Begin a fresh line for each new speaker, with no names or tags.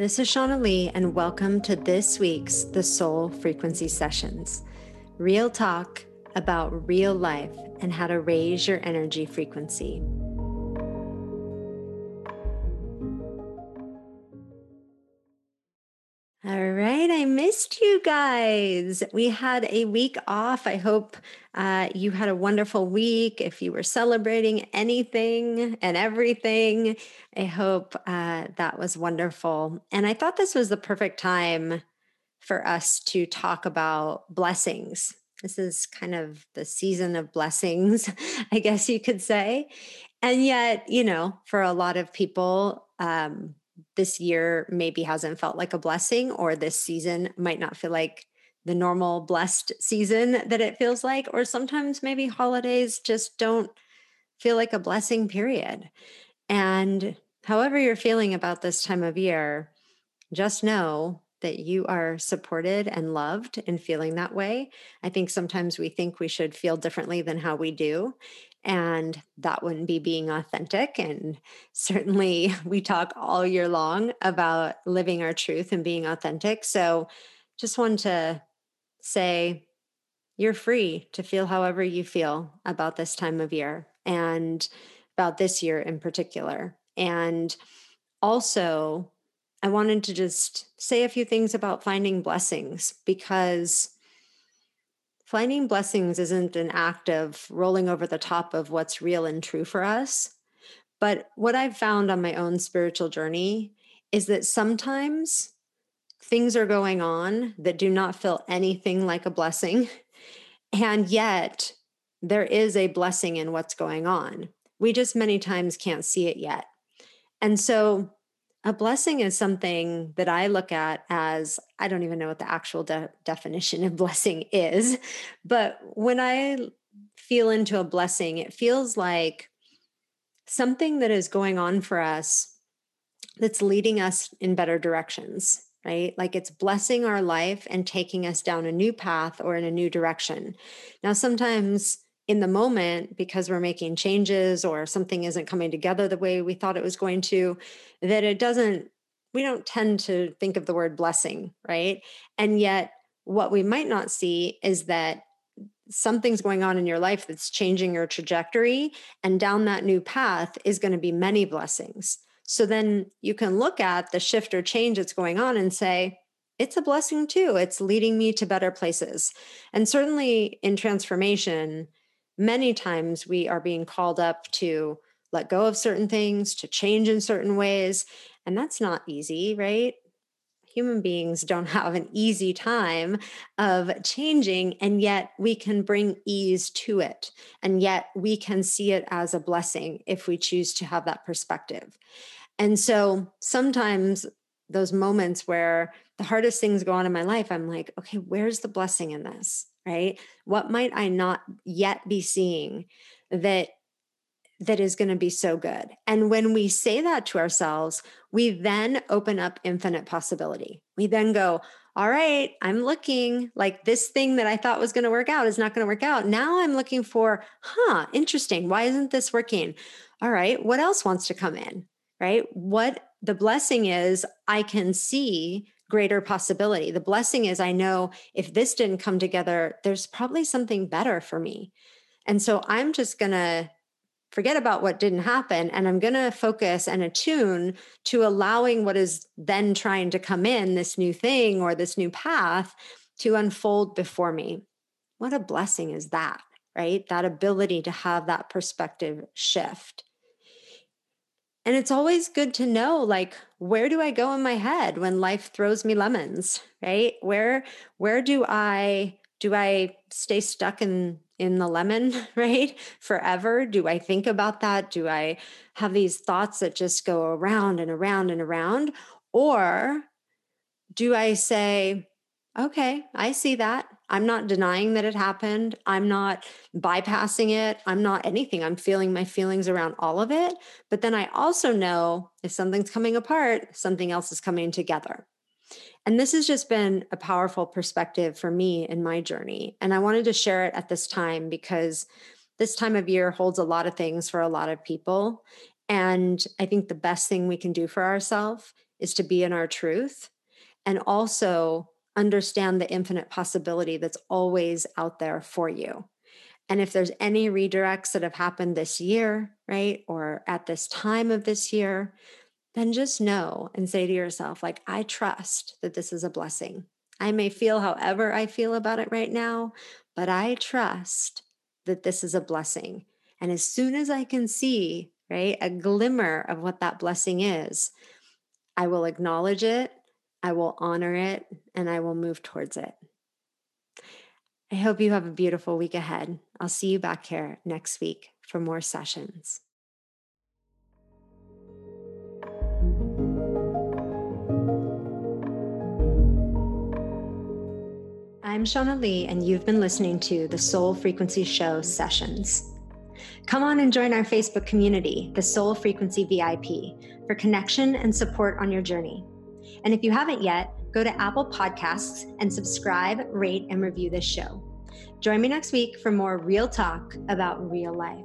This is Shauna Lee, and welcome to this week's The Soul Frequency Sessions. Real talk about real life and how to raise your energy frequency. All right, I missed you guys. We had a week off. I hope uh, you had a wonderful week. If you were celebrating anything and everything, I hope uh, that was wonderful. And I thought this was the perfect time for us to talk about blessings. This is kind of the season of blessings, I guess you could say. And yet, you know, for a lot of people, um, this year maybe hasn't felt like a blessing, or this season might not feel like the normal blessed season that it feels like, or sometimes maybe holidays just don't feel like a blessing, period. And however you're feeling about this time of year, just know that you are supported and loved and feeling that way. I think sometimes we think we should feel differently than how we do. And that wouldn't be being authentic. And certainly, we talk all year long about living our truth and being authentic. So, just want to say you're free to feel however you feel about this time of year and about this year in particular. And also, I wanted to just say a few things about finding blessings because finding blessings isn't an act of rolling over the top of what's real and true for us. But what I've found on my own spiritual journey is that sometimes things are going on that do not feel anything like a blessing. And yet, there is a blessing in what's going on. We just many times can't see it yet. And so, a blessing is something that I look at as I don't even know what the actual de- definition of blessing is, but when I feel into a blessing, it feels like something that is going on for us that's leading us in better directions, right? Like it's blessing our life and taking us down a new path or in a new direction. Now, sometimes in the moment because we're making changes or something isn't coming together the way we thought it was going to, that it doesn't, we don't tend to think of the word blessing, right? And yet, what we might not see is that something's going on in your life that's changing your trajectory, and down that new path is going to be many blessings. So then you can look at the shift or change that's going on and say, it's a blessing too. It's leading me to better places. And certainly in transformation, many times we are being called up to let go of certain things, to change in certain ways. And that's not easy, right? Human beings don't have an easy time of changing, and yet we can bring ease to it. And yet we can see it as a blessing if we choose to have that perspective. And so sometimes those moments where the hardest things go on in my life, I'm like, okay, where's the blessing in this? Right? What might i not yet be seeing that that is going to be so good? And when we say that to ourselves we then open up infinite possibility. We then go all right i'm looking like this thing that i thought was going to work out is not going to work out. Now i'm looking for huh interesting why isn't this working? All right what else wants to come in? Right? What the blessing is i can see greater possibility. The blessing is I know if this didn't come together, there's probably something better for me. And so I'm just going to forget about what didn't happen and I'm going to focus and attune to allowing what is then trying to come in, this new thing or this new path to unfold before me. What a blessing is that, right? That ability to have that perspective shift. And it's always good to know like where do I go in my head when life throws me lemons, right? Where where do I do I stay stuck in in the lemon, right? Forever? Do I think about that? Do I have these thoughts that just go around and around and around? Or do I say, okay, I see that. I'm not denying that it happened. I'm not bypassing it. I'm not anything. I'm feeling my feelings around all of it. But then I also know if something's coming apart, something else is coming together. And this has just been a powerful perspective for me in my journey. And I wanted to share it at this time because this time of year holds a lot of things for a lot of people. And I think the best thing we can do for ourselves is to be in our truth and also understand the infinite possibility that's always out there for you. And if there's any redirects that have happened this year, right, or at this time of this year, then just know and say to yourself, like, I trust that this is a blessing. I may feel however I feel about it right now, but I trust that this is a blessing. And as soon as I can see, right, a glimmer of what that blessing is, I will acknowledge it, I will honor it, and I will move towards it. I hope you have a beautiful week ahead. I'll see you back here next week for more sessions. I'm Shauna Lee, and you've been listening to the Soul Frequency Show sessions. Come on and join our Facebook community, the Soul Frequency VIP, for connection and support on your journey. And if you haven't yet, go to Apple Podcasts and subscribe, rate, and review this show. Join me next week for more real talk about real life.